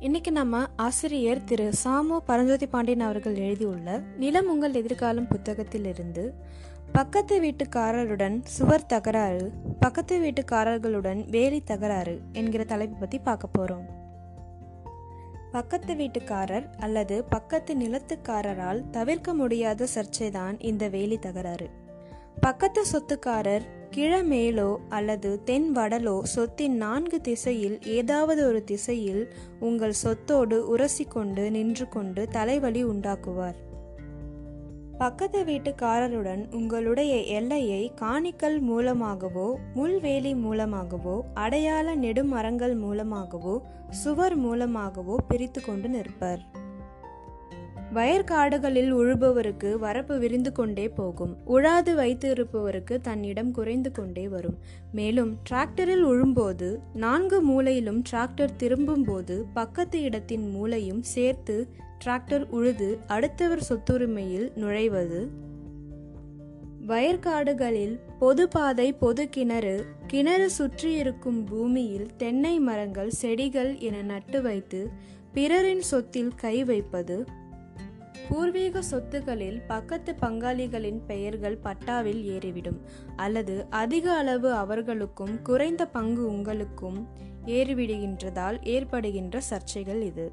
இன்னைக்கு நம்ம ஆசிரியர் திரு சாமு பரஞ்சோதி பாண்டியன் அவர்கள் எழுதியுள்ள நிலம் உங்கள் எதிர்காலம் புத்தகத்திலிருந்து பக்கத்து வீட்டுக்காரருடன் சுவர் தகராறு பக்கத்து வீட்டுக்காரர்களுடன் வேலி தகராறு என்கிற தலைப்பு பத்தி பார்க்க போறோம். பக்கத்து வீட்டுக்காரர் அல்லது பக்கத்து நிலத்துக்காரரால் தவிர்க்க முடியாத சர்ச்சைதான் இந்த வேலி தகராறு. பக்கத்து சொத்துக்காரர் கிழமேலோ அல்லது தென் வடலோ சொத்தின் நான்கு திசையில் ஏதாவது ஒரு திசையில் உங்கள் சொத்தோடு உரசிக்கொண்டு நின்று கொண்டு தலைவலி உண்டாக்குவார். பக்கத்து வீட்டுக்காரருடன் உங்களுடைய எல்லையை காணிக்கல் மூலமாகவோ முள்வேலி மூலமாகவோ அடையாள நெடுமரங்கள் மூலமாகவோ சுவர் மூலமாகவோ பிரித்து கொண்டு நிற்பர். வயற்காடுகளில் உழுபவருக்கு வரப்பு விரிந்து கொண்டே போகும். உழாது வைத்து இருப்பவருக்கு தன்னிடம் குறைந்து கொண்டே வரும். மேலும் டிராக்டரில் உழும்போது நான்கு மூலையிலும் டிராக்டர் திரும்பும் போது பக்கத்து இடத்தின் மூலையும் சேர்த்து டிராக்டர் உழுது அடுத்தவர் சொத்துரிமையில் நுழைவது. வயற்காடுகளில் பொது பாதை பொது கிணறு கிணறு சுற்றி இருக்கும் பூமியில் தென்னை மரங்கள் செடிகள் என நட்டு வைத்து பிறரின் சொத்தில் கை வைப்பது பூர்வீக சொத்துகளில் பக்கத்து பங்காளிகளின் பெயர்கள் பட்டாவில் ஏறிவிடும் அல்லது அதிக அளவு அவர்களுக்கும் குறைந்த பங்கு உங்களுக்கும் ஏறிவிடுகின்றதால் ஏற்படுகின்ற சர்ச்சைகள் இது.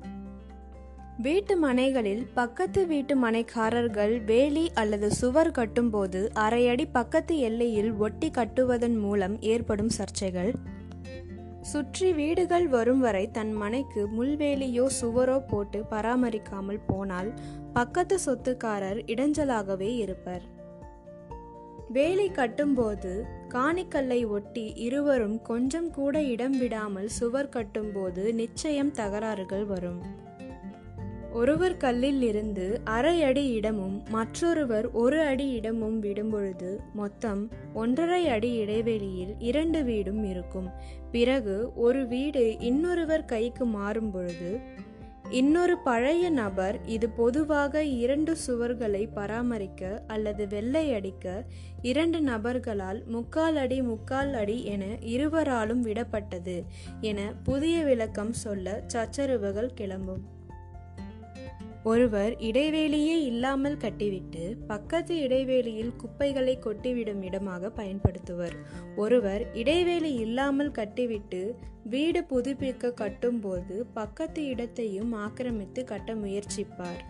வீட்டு மனைகளில் பக்கத்து வீட்டு மனைக்காரர்கள் வேலி அல்லது சுவர் கட்டும்போது அரையடி பக்கத்து எல்லையில் ஒட்டி கட்டுவதன் மூலம் ஏற்படும் சர்ச்சைகள். சுற்றி வீடுகள் வரும் வரை தன் மனைக்கு முள்வேலியோ சுவரோ போட்டு பராமரிக்காமல் போனால் பக்கத்து சொத்துக்காரர் இடைஞ்சலாகவே இருப்பர். வேலி கட்டும்போது காணிக்கல்லை ஒட்டி இருவரும் கொஞ்சம் கூட இடம் விடாமல் சுவர் கட்டும்போது நிச்சயம் தகராறுகள் வரும். ஒருவர் கல்லில் இருந்து அரை அடி இடமும் மற்றொருவர் ஒரு அடி இடமும் விடும்பொழுது மொத்தம் ஒன்றரை அடி இடைவெளியில் இரண்டு வீடும் இருக்கும். பிறகு ஒரு வீடு இன்னொருவர் கைக்கு மாறும் பொழுது இன்னொரு பழைய நபர் இது பொதுவாக இரண்டு சுவர்களை பராமரிக்க அல்லது வெள்ளை அடிக்க இரண்டு நபர்களால் முக்கால் அடி முக்கால் அடி என இருவராலும் விடப்பட்டது என புதிய விளக்கம் சொல்ல சச்சரவுகள் கிளம்பும். ஒருவர் இடைவேளியே இல்லாமல் கட்டிவிட்டு பக்கத்து இடைவேளியில் குப்பைகளை கொட்டிவிடும் இடமாக பயன்படுத்துவர். ஒருவர் இடைவேளி இல்லாமல் கட்டிவிட்டு வீடு புதுப்பிக்க கட்டும்போது பக்கத்து இடத்தையும் ஆக்கிரமித்து கட்ட முயற்சிப்பார்.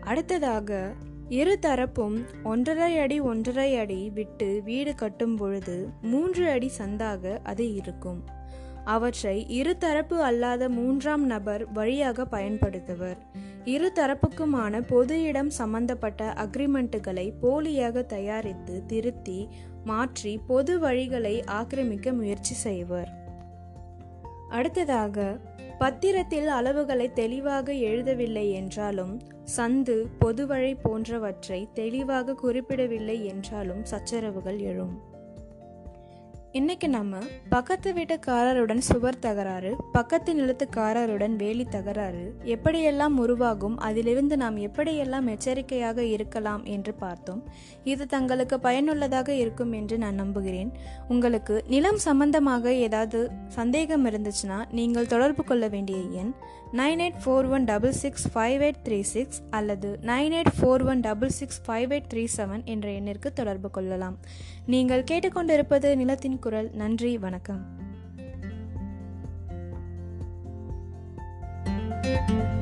அடுத்ததாக இரு தரப்பும் ஒன்றரை அடி ஒன்றரை அடி விட்டு வீடு கட்டும் பொழுது மூன்று அடி சந்தாக அது இருக்கும். அவற்றை இருதரப்பு அல்லாத மூன்றாம் நபர் வழியாக பயன்படுத்துவர். இரு தரப்புக்குமான பொது இடம் சம்பந்தப்பட்ட அக்ரிமெண்ட்டுகளை போலியாக தயாரித்து திருத்தி மாற்றி பொது வழிகளை ஆக்கிரமிக்க முயற்சி செய்வர். அடுத்ததாக பத்திரத்தில் அளவுகளை தெளிவாக எழுதவில்லை என்றாலும் சந்து பொதுவழி போன்றவற்றை தெளிவாக குறிப்பிடவில்லை என்றாலும் சச்சரவுகள் எழும். இன்னைக்கு நம்ம பக்கத்து வீட்டுக்காரருடன் சுவர் தகராறு பக்கத்து நிலத்துக்காரருடன் வேலி தகராறு எப்படியெல்லாம் உருவாகும் அதிலிருந்து நாம் எப்படியெல்லாம் எச்சரிக்கையாக இருக்கலாம் என்று பார்த்தோம். இது தங்களுக்கு பயனுள்ளதாக இருக்கும் என்று நான் நம்புகிறேன். உங்களுக்கு நிலம் சம்பந்தமாக ஏதாவது சந்தேகம் இருந்துச்சுன்னா நீங்கள் தொடர்பு கொள்ள வேண்டிய எண் nine eight four one double six five eight three six அல்லது nine eight four one double six five eight three seven என்ற எண்ணிற்கு தொடர்பு கொள்ளலாம். நீங்கள் கேட்டுக்கொண்டிருப்பது நிலத்தின் மனதின் குரல். நன்றி வணக்கம். thank you